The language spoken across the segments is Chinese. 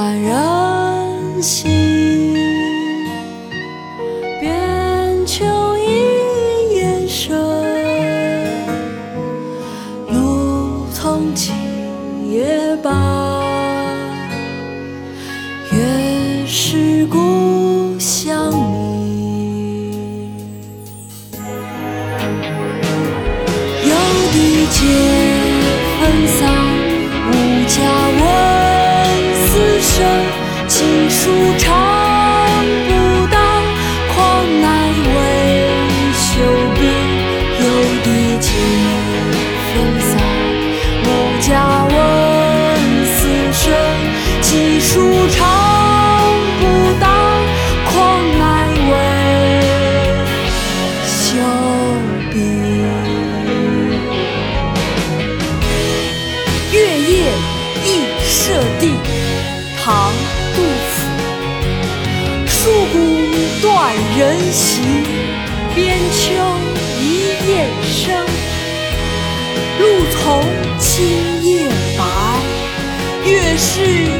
万人行，边秋一夜深，露从今夜半，月是故乡明。有地界情书长不到，况乃为休兵。月夜忆舍弟，唐。杜甫。戍鼓断人行，边秋一雁声。露从今夜白，月是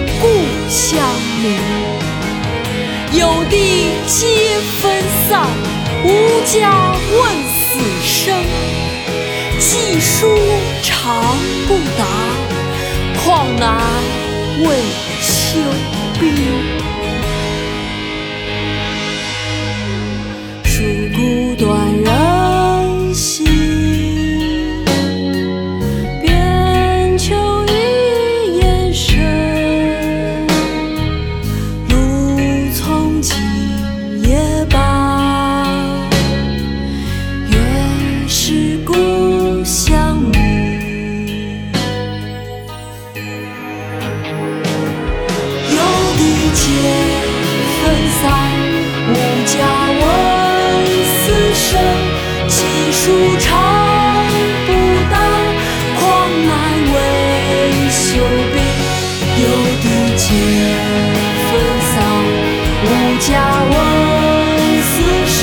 乡明。有地皆分散，无家问死生。寄书长不达，况乃为休兵。有皆分散，无家问死生。寄书长不达，况乃未休兵。有弟皆分散，无家问死生。